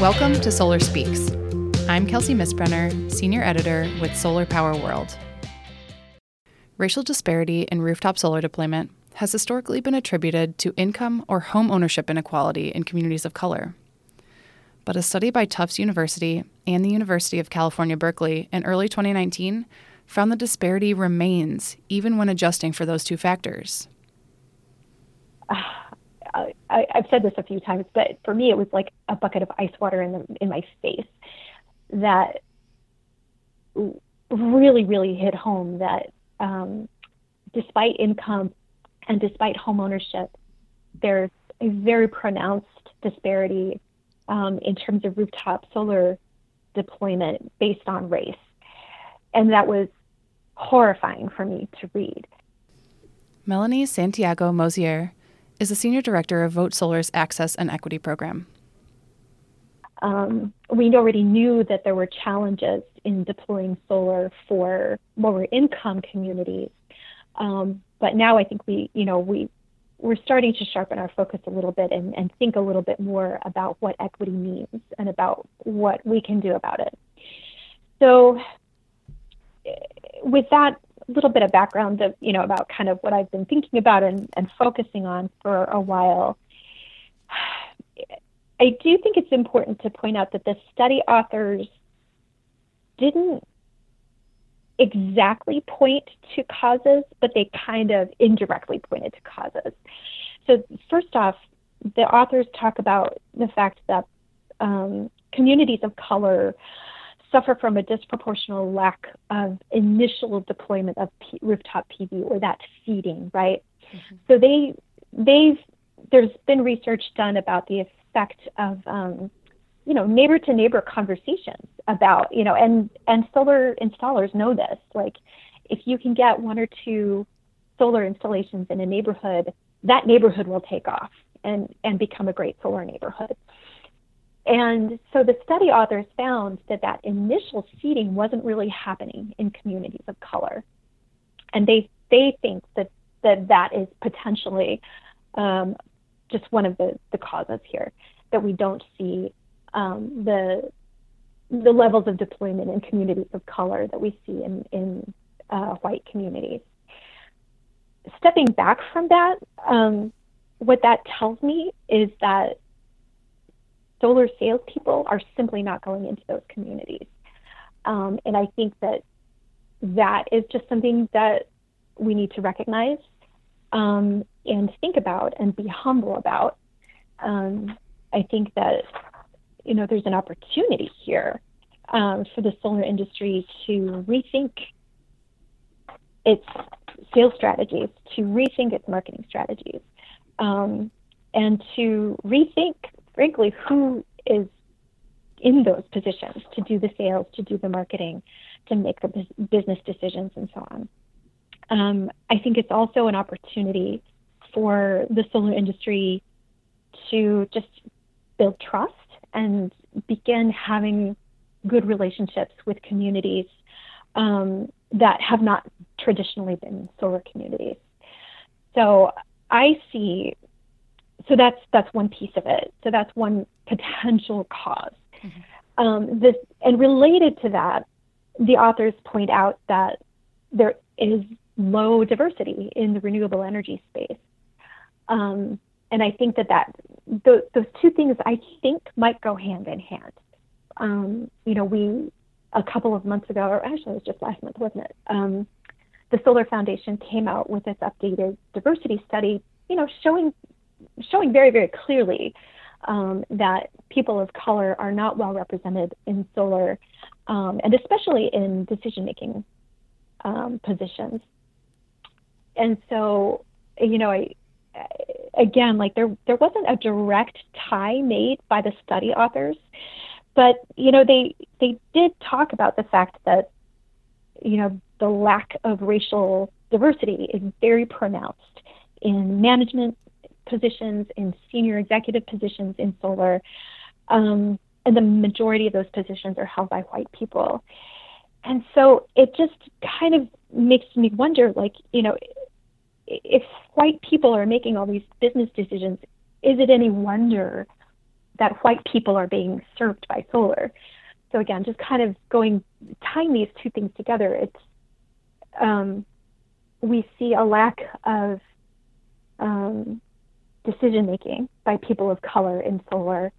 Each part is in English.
Welcome to Solar Speaks. I'm Kelsey Misbrenner, Senior Editor with Solar Power World. Racial disparity in rooftop solar deployment has historically been attributed to income or home ownership inequality in communities of color. But a study by Tufts University and the University of California, Berkeley in early 2019 found the disparity remains even when adjusting for those two factors. I, have said this a few times, but for me, it was like a bucket of ice water in the, in my face that really, really hit home that um, despite income and despite home ownership, there's a very pronounced disparity um, in terms of rooftop solar deployment based on race. And that was horrifying for me to read. Melanie Santiago Mosier is the Senior Director of Vote Solar's Access and Equity Program. Um, we already knew that there were challenges in deploying solar for lower income communities. Um, but now I think we, you know, we we're starting to sharpen our focus a little bit and, and think a little bit more about what equity means and about what we can do about it. So, with that little bit of background of you know about kind of what I've been thinking about and, and focusing on for a while. I do think it's important to point out that the study authors didn't exactly point to causes, but they kind of indirectly pointed to causes. So, first off, the authors talk about the fact that um, communities of color suffer from a disproportional lack of initial deployment of P- rooftop PV or that seeding, right? Mm-hmm. So they they've there's been research done about the effect of um, you know neighbor to neighbor conversations about you know and and solar installers know this like if you can get one or two solar installations in a neighborhood that neighborhood will take off and and become a great solar neighborhood and so the study authors found that that initial seeding wasn't really happening in communities of color. And they, they think that, that that is potentially um, just one of the, the causes here, that we don't see um, the, the levels of deployment in communities of color that we see in, in uh, white communities. Stepping back from that, um, what that tells me is that solar salespeople are simply not going into those communities. Um, and I think that that is just something that we need to recognize um, and think about and be humble about. Um, I think that you know there's an opportunity here um, for the solar industry to rethink its sales strategies, to rethink its marketing strategies, um, and to rethink frankly, who is in those positions to do the sales, to do the marketing, to make the business decisions, and so on. Um, I think it's also an opportunity for the solar industry to just build trust and begin having good relationships with communities um, that have not traditionally been solar communities. So I see so that's that's one piece of it. So that's one potential because mm-hmm. um, this and related to that, the authors point out that there is low diversity in the renewable energy space, um, and I think that that th- those two things I think might go hand in hand. Um, you know, we a couple of months ago, or actually it was just last month, wasn't it? Um, the Solar Foundation came out with its updated diversity study, you know, showing showing very, very clearly um, that people of color are not well represented in solar, um, and especially in decision making um, positions. And so, you know, I, again, like there, there wasn't a direct tie made by the study authors, but you know, they they did talk about the fact that, you know, the lack of racial diversity is very pronounced in management positions, in senior executive positions in solar. Um, and the majority of those positions are held by white people. And so it just kind of makes me wonder like, you know, if white people are making all these business decisions, is it any wonder that white people are being served by solar. So again, just kind of going tying these two things together, it's um, we see a lack of um, decision making by people of color in solar,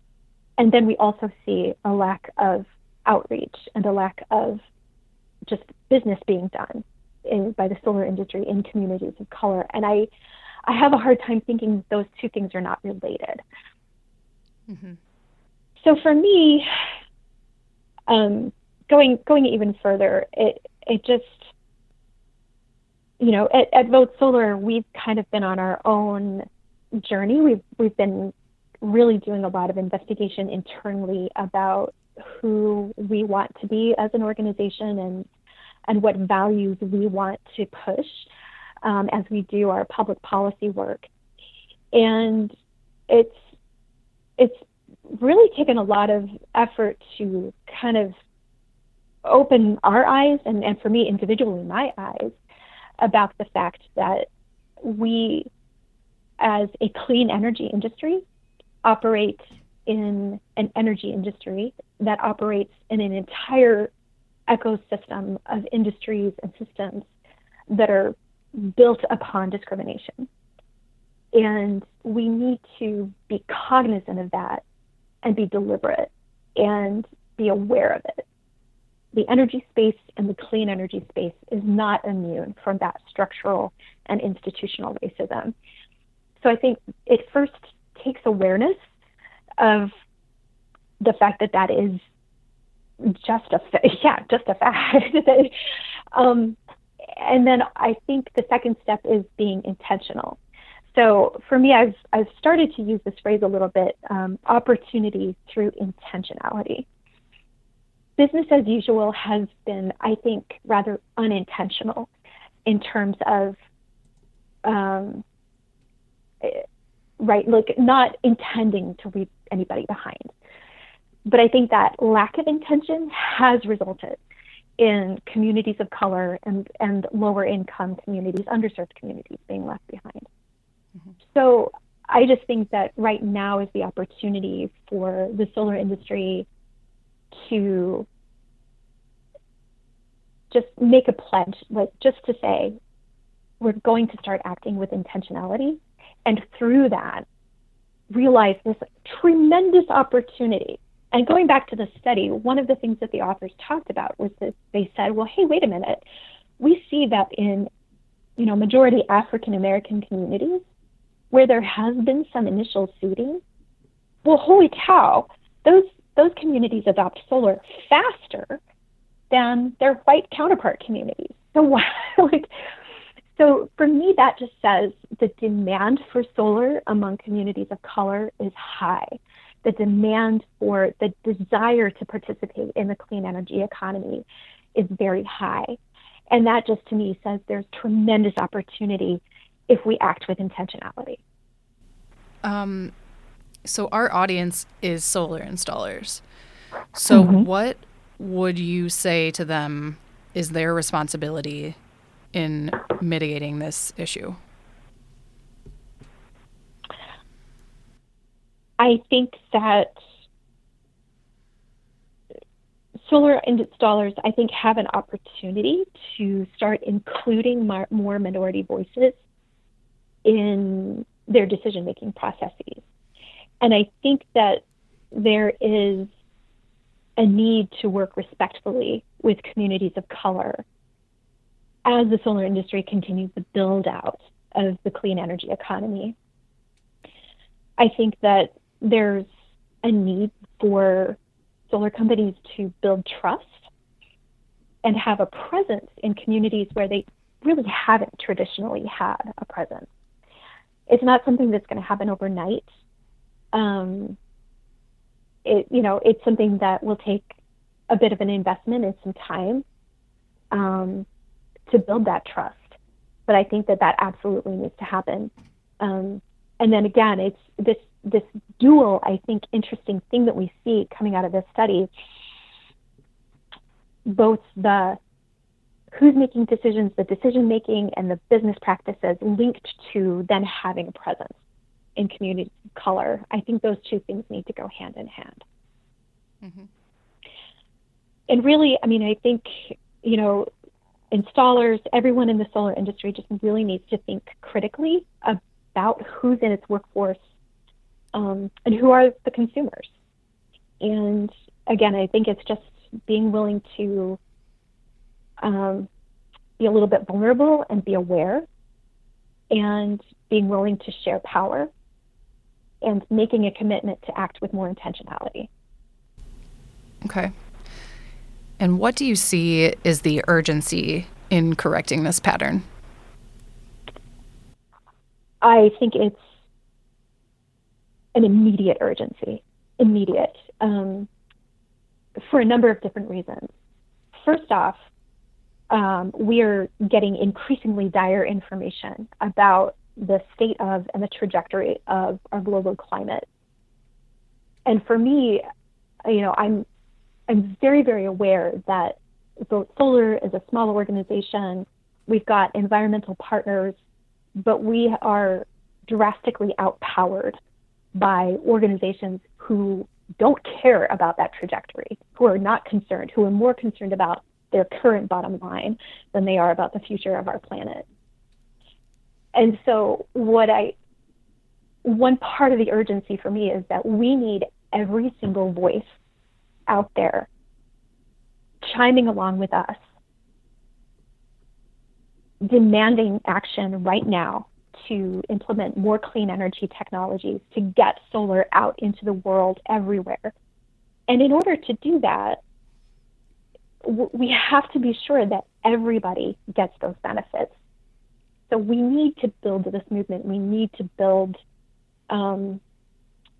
and then we also see a lack of outreach and a lack of just business being done in, by the solar industry in communities of color. And I, I have a hard time thinking those two things are not related. Mm-hmm. So for me, um, going going even further, it it just you know at, at Vote Solar we've kind of been on our own journey. We've we've been really doing a lot of investigation internally about who we want to be as an organization and and what values we want to push um, as we do our public policy work. And it's it's really taken a lot of effort to kind of open our eyes and, and for me individually my eyes about the fact that we as a clean energy industry operate in an energy industry that operates in an entire ecosystem of industries and systems that are built upon discrimination. And we need to be cognizant of that and be deliberate and be aware of it. The energy space and the clean energy space is not immune from that structural and institutional racism. So I think it first takes awareness of the fact that that is just a yeah just a fact. Um, and then i think the second step is being intentional. So for me i've i've started to use this phrase a little bit um, opportunity through intentionality. Business as usual has been i think rather unintentional in terms of um, right like not intending to leave anybody behind but I think that lack of intention has resulted in communities of color and, and lower income communities, underserved communities being left behind. Mm-hmm. So I just think that right now is the opportunity for the solar industry to just make a pledge, like just to say, we're going to start acting with intentionality. And through that, realize this tremendous opportunity and going back to the study, one of the things that the authors talked about was that they said, well, hey, wait a minute. We see that in, you know, majority African American communities where there has been some initial seeding, well, holy cow, those those communities adopt solar faster than their white counterpart communities. So why, like so for me that just says the demand for solar among communities of color is high the demand for the desire to participate in the clean energy economy is very high. And that just to me says there's tremendous opportunity if we act with intentionality. Um, so, our audience is solar installers. So, mm-hmm. what would you say to them is their responsibility in mitigating this issue? I think that solar installers, I think, have an opportunity to start including more, minority voices in their decision making processes. And I think that there is a need to work respectfully with communities of color as the solar industry continues the build out of the clean energy economy. I think that there's a need for solar companies to build trust and have a presence in communities where they really haven't traditionally had a presence. It's not something that's going to happen overnight. Um, it, you know, it's something that will take a bit of an investment and some time um, to build that trust. But I think that that absolutely needs to happen. Um, and then again, it's this this dual, I think, interesting thing that we see coming out of this study. Both the who's making decisions, the decision making, and the business practices linked to then having a presence in community color. I think those two things need to go hand in hand. Mm-hmm. And really, I mean, I think, you know, installers, everyone in the solar industry just really needs to think critically about who's in its workforce um, and who are the consumers. And again, I think it's just being willing to um, be a little bit vulnerable and be aware and being willing to share power and making a commitment to act with more intentionality. Okay. And what do you see is the urgency in correcting this pattern? I think it's an immediate urgency, immediate, um, for a number of different reasons. First off, um, we are getting increasingly dire information about the state of and the trajectory of our global climate. And for me, you know, I'm I'm very, very aware that Solar is a small organization. We've got environmental partners, but we are drastically outpowered by organizations who don't care about that trajectory, who are not concerned, who are more concerned about their current bottom line than they are about the future of our planet. And so, what I, one part of the urgency for me is that we need every single voice out there chiming along with us, demanding action right now to implement more clean energy technologies to get solar out into the world everywhere. And in order to do that, we have to be sure that everybody gets those benefits. So we need to build this movement. We need to build um,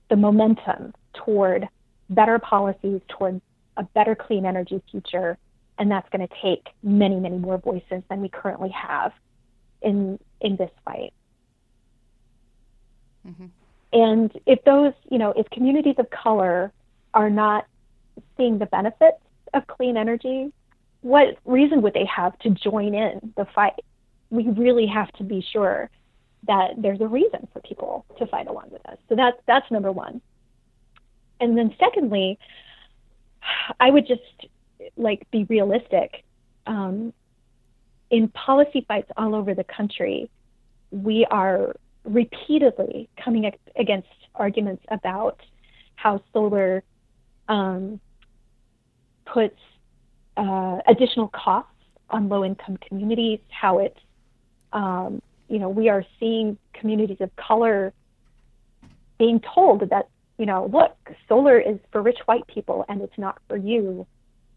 the momentum toward better policies, towards a better clean energy future. And that's going to take many, many more voices than we currently have in in this fight. Mm-hmm. And if those, you know, if communities of color are not seeing the benefits of clean energy, what reason would they have to join in the fight? We really have to be sure that there's a reason for people to fight along with us. So that's that's number one. And then secondly, I would just like be realistic. Um, in policy fights all over the country, we are repeatedly coming against arguments about how solar um, puts uh, additional costs on low income communities, how it's, um, you know, we are seeing communities of color being told that, you know, look, solar is for rich white people and it's not for you.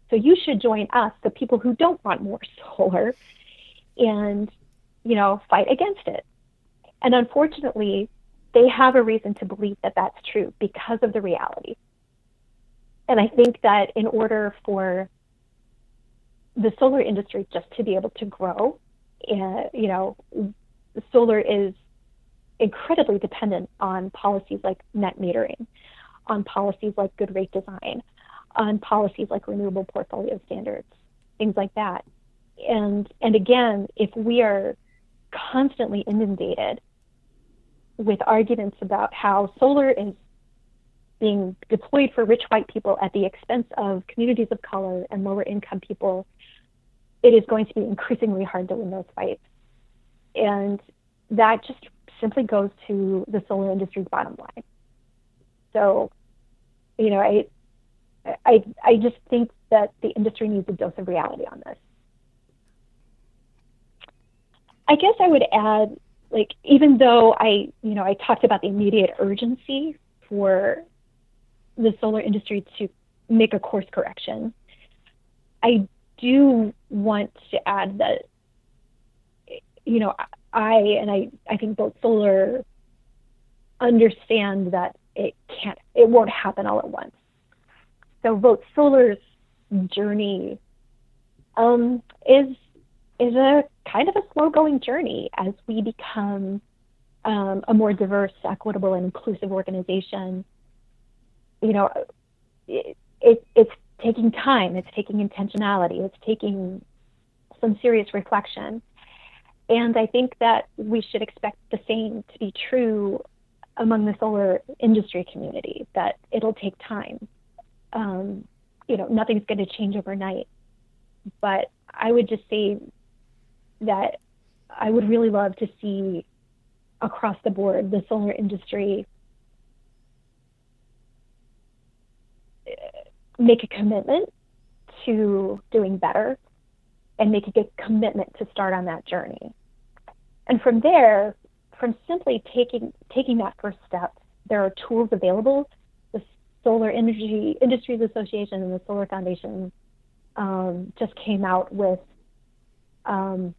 So you should join us, the people who don't want more solar, and, you know, fight against it. And unfortunately, they have a reason to believe that that's true because of the reality. And I think that in order for the solar industry just to be able to grow, uh, you know, solar is incredibly dependent on policies like net metering, on policies like good rate design, on policies like renewable portfolio standards, things like that. And and again, if we are constantly inundated with arguments about how solar is being deployed for rich white people at the expense of communities of color and lower income people, it is going to be increasingly hard to win those fights. And that just simply goes to the solar industry's bottom line. So, you know, I, I, I just think that the industry needs a dose of reality on this. I guess I would add, like, even though I, you know, I talked about the immediate urgency for the solar industry to make a course correction, I do want to add that, you know, I and I, I think both Solar understand that can't, it won't happen all at once. So Vote Solar's journey um, is is a kind of a slow going journey as we become um, a more diverse, equitable, and inclusive organization. You know, it, it, it's taking time, it's taking intentionality, it's taking some serious reflection. And I think that we should expect the same to be true among the solar industry community that it'll take time. Um, you know, nothing's going to change overnight. But I would just say that I would really love to see across the board the solar industry uh, make a commitment to doing better and make a commitment to start on that journey. And from there, from simply taking taking that first step, there are tools available. The Solar Energy Industries Association and the Solar Foundation um, just came out with um,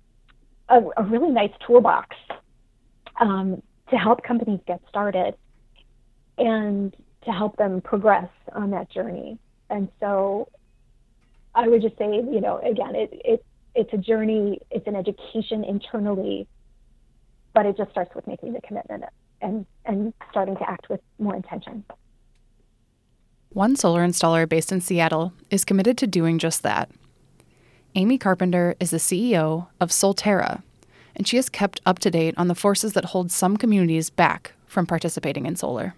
a, a, really nice toolbox um, to help companies get started and to help them progress on that journey. And so I would just say, you know, again, it, it it's a journey, it's an education internally but it just starts with making the commitment and and starting to act with more intention. One solar installer based in Seattle is committed to doing just that. Amy Carpenter is the CEO of Solterra, and she has kept up to date on the forces that hold some communities back from participating in solar.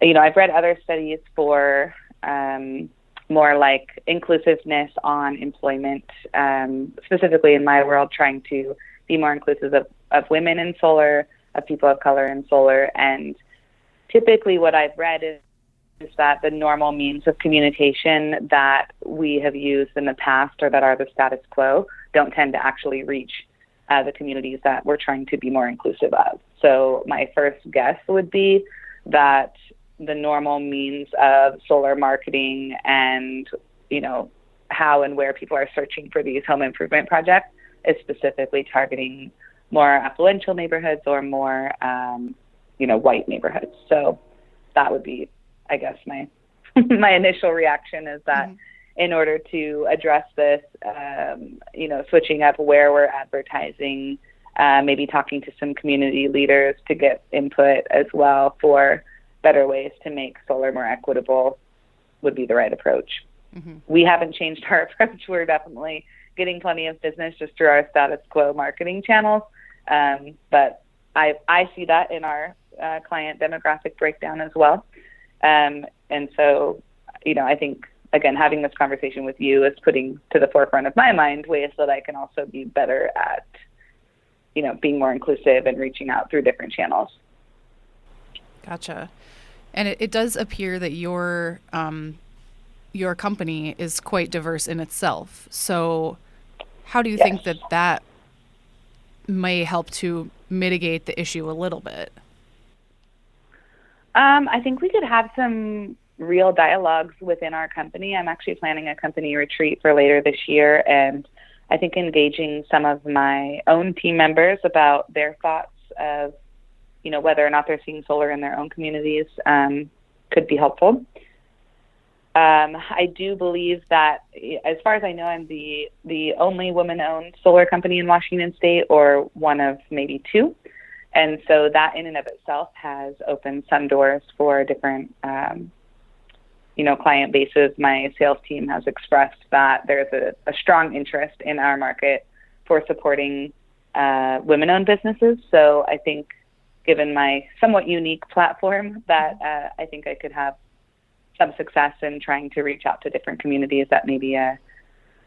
You know, I've read other studies for um, more like inclusiveness on employment, um, specifically in my world, trying to be more inclusive of, of women in solar, of people of color in solar. And typically, what I've read is, is that the normal means of communication that we have used in the past or that are the status quo don't tend to actually reach uh, the communities that we're trying to be more inclusive of. So, my first guess would be that the normal means of solar marketing and, you know, how and where people are searching for these home improvement projects is specifically targeting more affluential neighborhoods or more, um, you know, white neighborhoods. So that would be, I guess, my my initial reaction is that. Mm-hmm. In order to address this, um, you know, switching up where we're advertising, uh, maybe talking to some community leaders to get input as well for better ways to make solar more equitable would be the right approach. Mm-hmm. We haven't changed our approach. We're definitely getting plenty of business just through our status quo marketing channels. Um, but I, I see that in our uh, client demographic breakdown as well. Um, and so, you know, I think, again, having this conversation with you is putting to the forefront of my mind ways that I can also be better at, you know, being more inclusive and reaching out through different channels. Gotcha. And it, it does appear that your um, your company is quite diverse in itself. So, how do you yes. think that that may help to mitigate the issue a little bit? Um, I think we could have some real dialogues within our company. I'm actually planning a company retreat for later this year, and I think engaging some of my own team members about their thoughts of, you know, whether or not they're seeing solar in their own communities um, could be helpful. Um, I do believe that, as far as I know, I'm the the only woman-owned solar company in Washington State, or one of maybe two, and so that in and of itself has opened some doors for different, um, you know, client bases. My sales team has expressed that there's a, a strong interest in our market for supporting uh, women-owned businesses. So I think, given my somewhat unique platform, that uh, I think I could have some success in trying to reach out to different communities that maybe a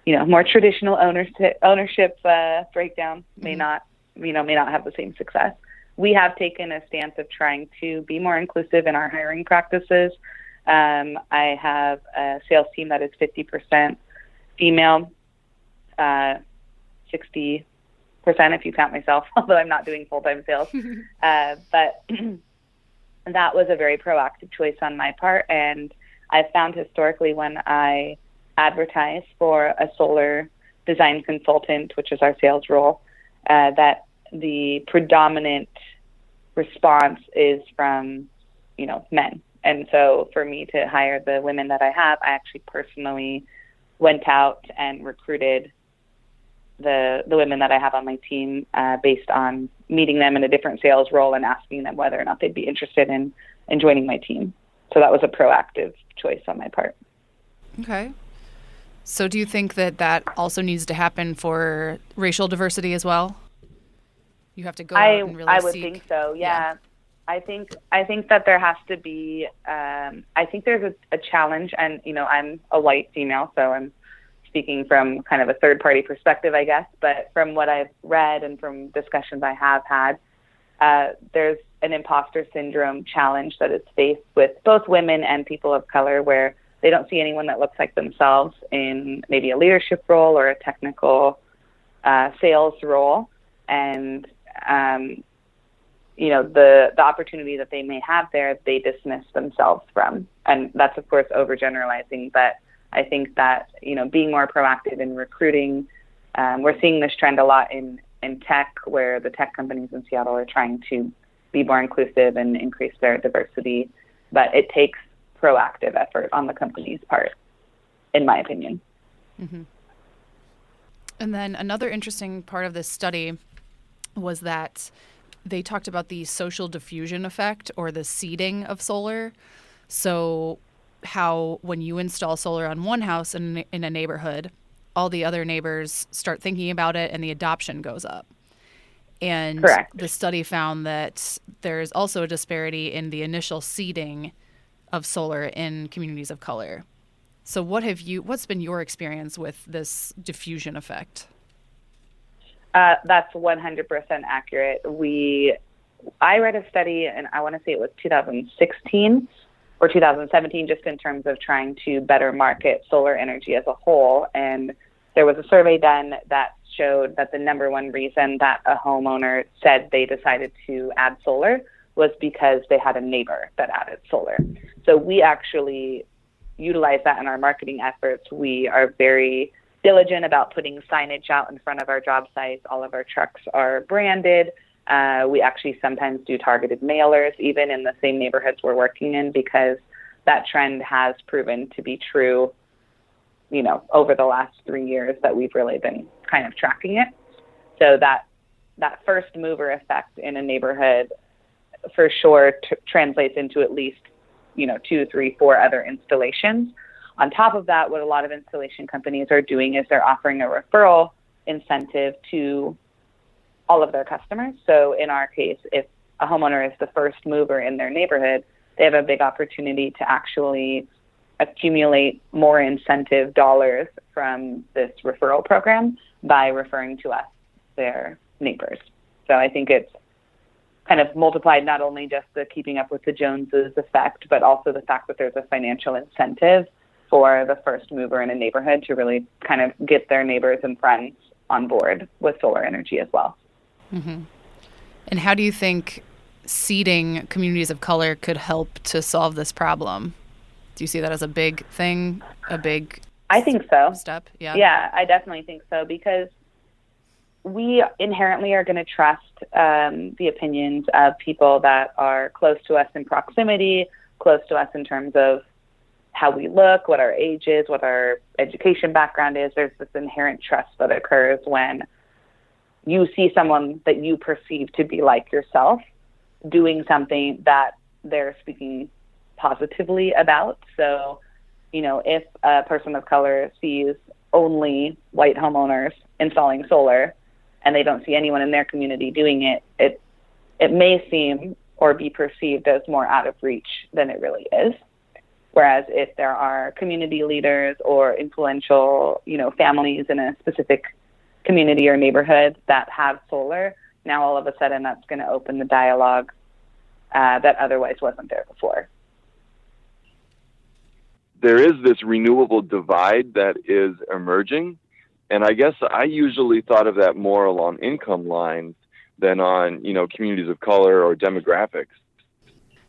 you know more traditional ownership ownership uh, breakdown may mm-hmm. not you know may not have the same success. We have taken a stance of trying to be more inclusive in our hiring practices. Um, I have a sales team that is 50% female, uh, 60% if you count myself, although I'm not doing full time sales. uh, but that was a very proactive choice on my part, and I've found historically when I advertise for a solar design consultant, which is our sales role, uh, that the predominant response is from, you know, men. And so for me to hire the women that I have, I actually personally went out and recruited the the women that I have on my team uh, based on meeting them in a different sales role and asking them whether or not they'd be interested in in joining my team. So that was a proactive choice on my part. Okay. So do you think that that also needs to happen for racial diversity as well? You have to go I, out and really I would seek. think so. Yeah. yeah. I think I think that there has to be. Um, I think there's a, a challenge, and you know, I'm a white female, so I'm speaking from kind of a third party perspective, I guess. But from what I've read and from discussions I have had, uh, there's an imposter syndrome challenge that is faced with both women and people of color, where they don't see anyone that looks like themselves in maybe a leadership role or a technical uh, sales role, and um, you know the the opportunity that they may have there they dismiss themselves from. And that's of course overgeneralizing. But i think that you know being more proactive in recruiting um, we're seeing this trend a lot in in tech where the tech companies in seattle are trying to be more inclusive and increase their diversity but it takes proactive effort on the company's part in my opinion mm-hmm. and then another interesting part of this study was that they talked about the social diffusion effect or the seeding of solar. So, how when you install solar on one house in, in a neighborhood, all the other neighbors start thinking about it and the adoption goes up. And Correct. the study found that there's also a disparity in the initial seeding of solar in communities of color. So what have you what's been your experience with this diffusion effect? Uh, that's 100% accurate. We, I read a study, and I want to say it was 2016 or 2017, just in terms of trying to better market solar energy as a whole. And there was a survey done that showed that the number one reason that a homeowner said they decided to add solar was because they had a neighbor that added solar. So we actually utilize that in our marketing efforts. We are very diligent about putting signage out in front of our job sites. All of our trucks are branded. Uh, we actually sometimes do targeted mailers, even in the same neighborhoods we're working in, because that trend has proven to be true. You know, over the last three years that we've really been kind of tracking it. So that that first mover effect in a neighborhood, for sure, t- translates into at least you know two, three, four other installations on top of that, what a lot of installation companies are doing is they're offering a referral incentive to all of their customers. So in our case, if a homeowner is the first mover in their neighborhood, they have a big opportunity to actually accumulate more incentive dollars from this referral program by referring to us, their neighbors. So I think it's kind of multiplied not only just the keeping up with the Joneses effect, but also the fact that there's a financial incentive for the first mover in a neighborhood to really kind of get their neighbors and friends on board with solar energy as well. Mm-hmm. And how do you think seeding communities of color could help to solve this problem? Do you see that as a big thing, a big I think so. Step, yeah. Yeah, I definitely think so because we inherently are going to trust um, the opinions of people that are close to us in proximity, close to us in terms of how we look, what our age is, what our education background is. There's this inherent trust that occurs when you see someone that you perceive to be like yourself doing something that they're speaking positively about. So, you know, if a person of color sees only white homeowners installing solar and they don't see anyone in their community doing it, it it may seem or be perceived as more out of reach than it really is. Whereas if there are community leaders or influential, you know, families in a specific community or neighborhood that have solar, now all of a sudden that's going to open the dialogue uh, that otherwise wasn't there before. There is this renewable divide that is emerging. And I guess I usually thought of that more along income lines than on, you know, communities of color or demographics.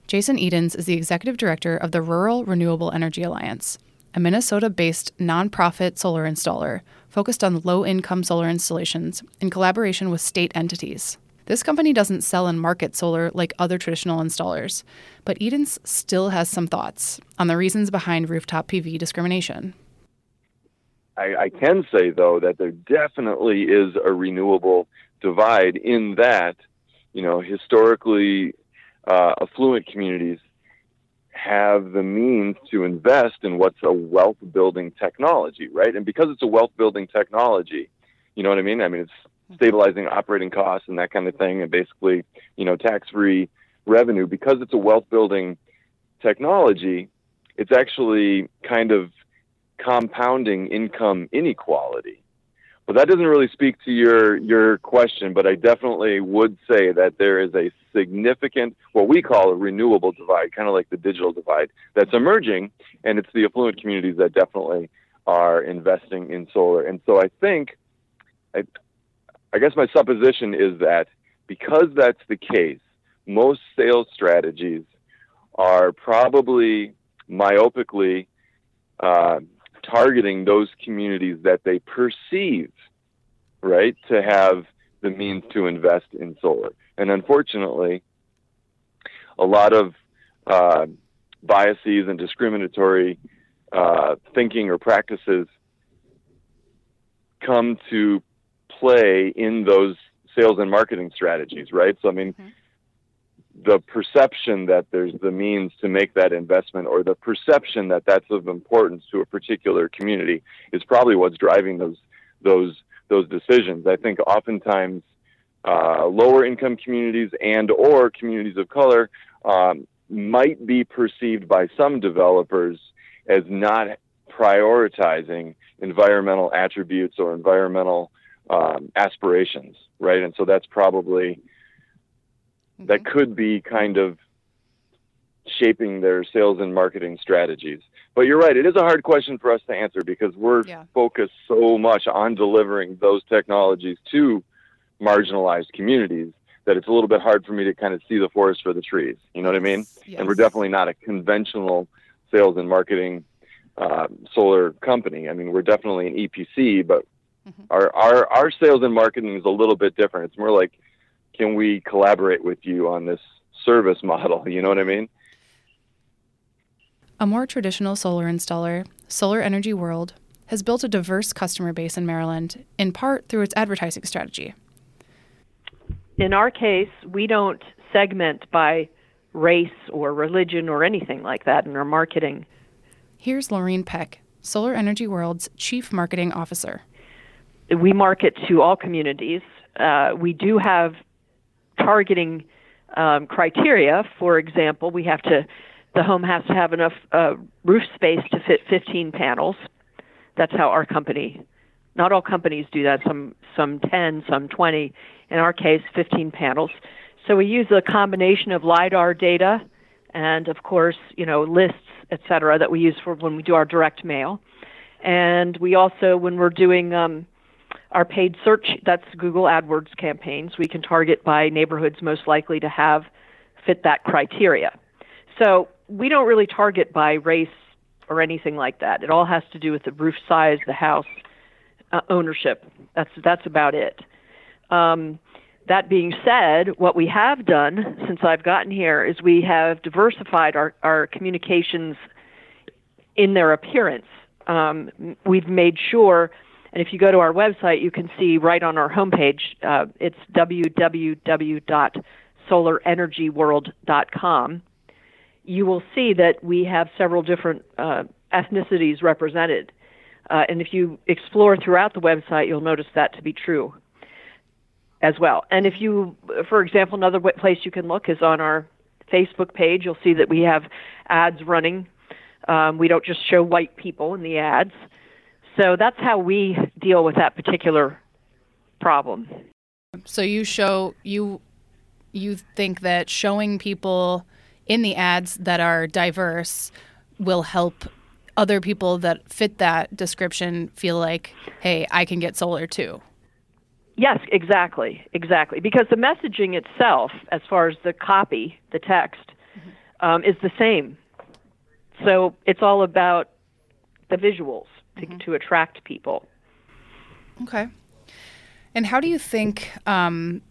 Jason Edens is the executive director of the Rural Renewable Energy Alliance, a Minnesota based nonprofit solar installer focused on low income solar installations in collaboration with state entities. This company doesn't sell and market solar like other traditional installers, but Edens still has some thoughts on the reasons behind rooftop PV discrimination. I, I can say, though, that there definitely is a renewable divide in that, you know, historically uh, affluent communities have the means to invest in what's a wealth building technology, right? And because it's a wealth building technology, you know what I mean? I mean, it's stabilizing operating costs and that kind of thing, and basically, you know, tax free revenue because it's a wealth building technology. It's actually kind of compounding income inequality. But that doesn't really speak to your your question, but I definitely would say that there is a significant what we call a renewable divide, kind of like the digital divide that's emerging, and it's the affluent communities that definitely are investing in solar. And so I think I, I guess my supposition is that because that's the case, most sales strategies are probably myopically uh, targeting those communities that they perceive, right, to have the means to invest in solar. And unfortunately, a lot of uh, biases and discriminatory uh, thinking or practices come to play in those sales and marketing strategies, right? So, I mean, mm-hmm the perception that there's the means to make that investment or the perception that that's of importance to a particular community is probably what's driving those those those decisions. I think oftentimes uh, lower income communities and or communities of color um, might be perceived by some developers as not prioritizing environmental attributes or environmental um, aspirations, right? And so that's probably mm-hmm. that could be kind of shaping their sales and marketing strategies. But you're right, it is a hard question for us to answer because we're yeah. focused so much on delivering those technologies to marginalized communities that it's a little bit hard for me to kind of see the forest for the trees. You know what I mean? Yes. And we're definitely not a conventional sales and marketing uh, solar company. I mean, we're definitely an EPC, but mm-hmm. our, our our sales and marketing is a little bit different. It's more like can we collaborate with you on this service model? You know what I mean? A more traditional solar installer, Solar Energy World, has built a diverse customer base in Maryland, in part through its advertising strategy. In our case, we don't segment by race or religion or anything like that in our marketing. Here's Laureen Peck, Solar Energy World's Chief Marketing Officer. We market to all communities. Uh, we do have targeting um, criteria. For example, we have to the home has to have enough uh, roof space to fit 15 panels. That's how our company. Not all companies do that. Some some 10, some 20. In our case, 15 panels. So we use a combination of lidar data and, of course, you know lists, et cetera, that we use for when we do our direct mail. And we also, when we're doing um, our paid search, that's Google AdWords campaigns, we can target by neighborhoods most likely to have fit that criteria. So we don't really target by race or anything like that. It all has to do with the roof size, the house, uh, ownership. That's that's about it. Um, that being said, what we have done since I've gotten here is we have diversified our, our communications in their appearance. Um, we've made sure and if you go to our website, you can see right on our homepage, uh, it's www.solarenergyworld.com. You will see that we have several different uh, ethnicities represented. Uh, and if you explore throughout the website, you'll notice that to be true as well. And if you, for example, another place you can look is on our Facebook page. You'll see that we have ads running. Um, we don't just show white people in the ads. So that's how we deal with that particular problem. So you show you you think that showing people in the ads that are diverse will help other people that fit that description feel like, hey, I can get solar too. Yes, exactly, exactly. Because the messaging itself, as far as the copy, the text, mm-hmm. um, is the same. So it's all about the visuals to, mm-hmm. to attract people. Okay. And how do you think um,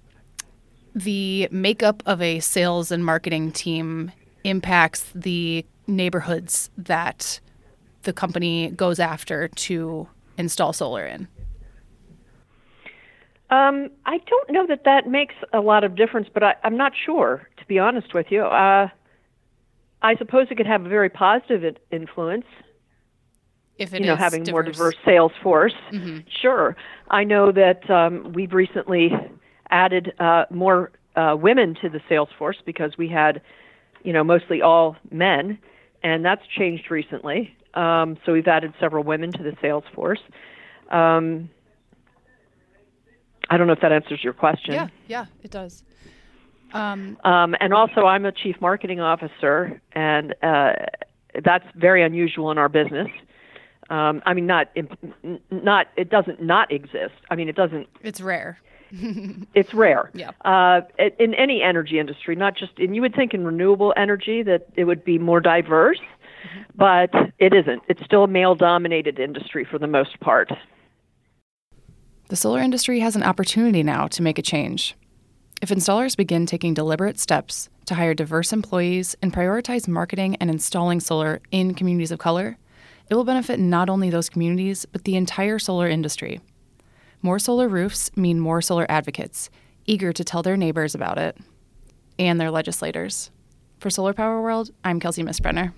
the makeup of a sales and marketing team impacts the neighborhoods that the company goes after to install solar in? Um, I don't know that that makes a lot of difference, but I, am not sure, to be honest with you. Uh, I suppose it could have a very positive influence if it you know having diverse. more diverse sales force. Mm-hmm. Sure, I know that um, we've recently added uh, more uh, women to the sales force because we had, you know, mostly all men, and that's changed recently. Um, so we've added several women to the sales force. Um, I don't know if that answers your question. Yeah, yeah, it does. Um, um, and also, I'm a chief marketing officer, and uh, that's very unusual in our business. Um, I mean, not not it doesn't not exist. I mean, it doesn't. It's rare. it's rare. Yeah. Uh, in any energy industry, not just and you would think in renewable energy that it would be more diverse, mm-hmm. but it isn't. It's still a male-dominated industry for the most part. The solar industry has an opportunity now to make a change. If installers begin taking deliberate steps to hire diverse employees and prioritize marketing and installing solar in communities of color, it will benefit not only those communities, but the entire solar industry. More solar roofs mean more solar advocates, eager to tell their neighbors about it, and their legislators. For Solar Power World, I'm Kelsey Misbrenner.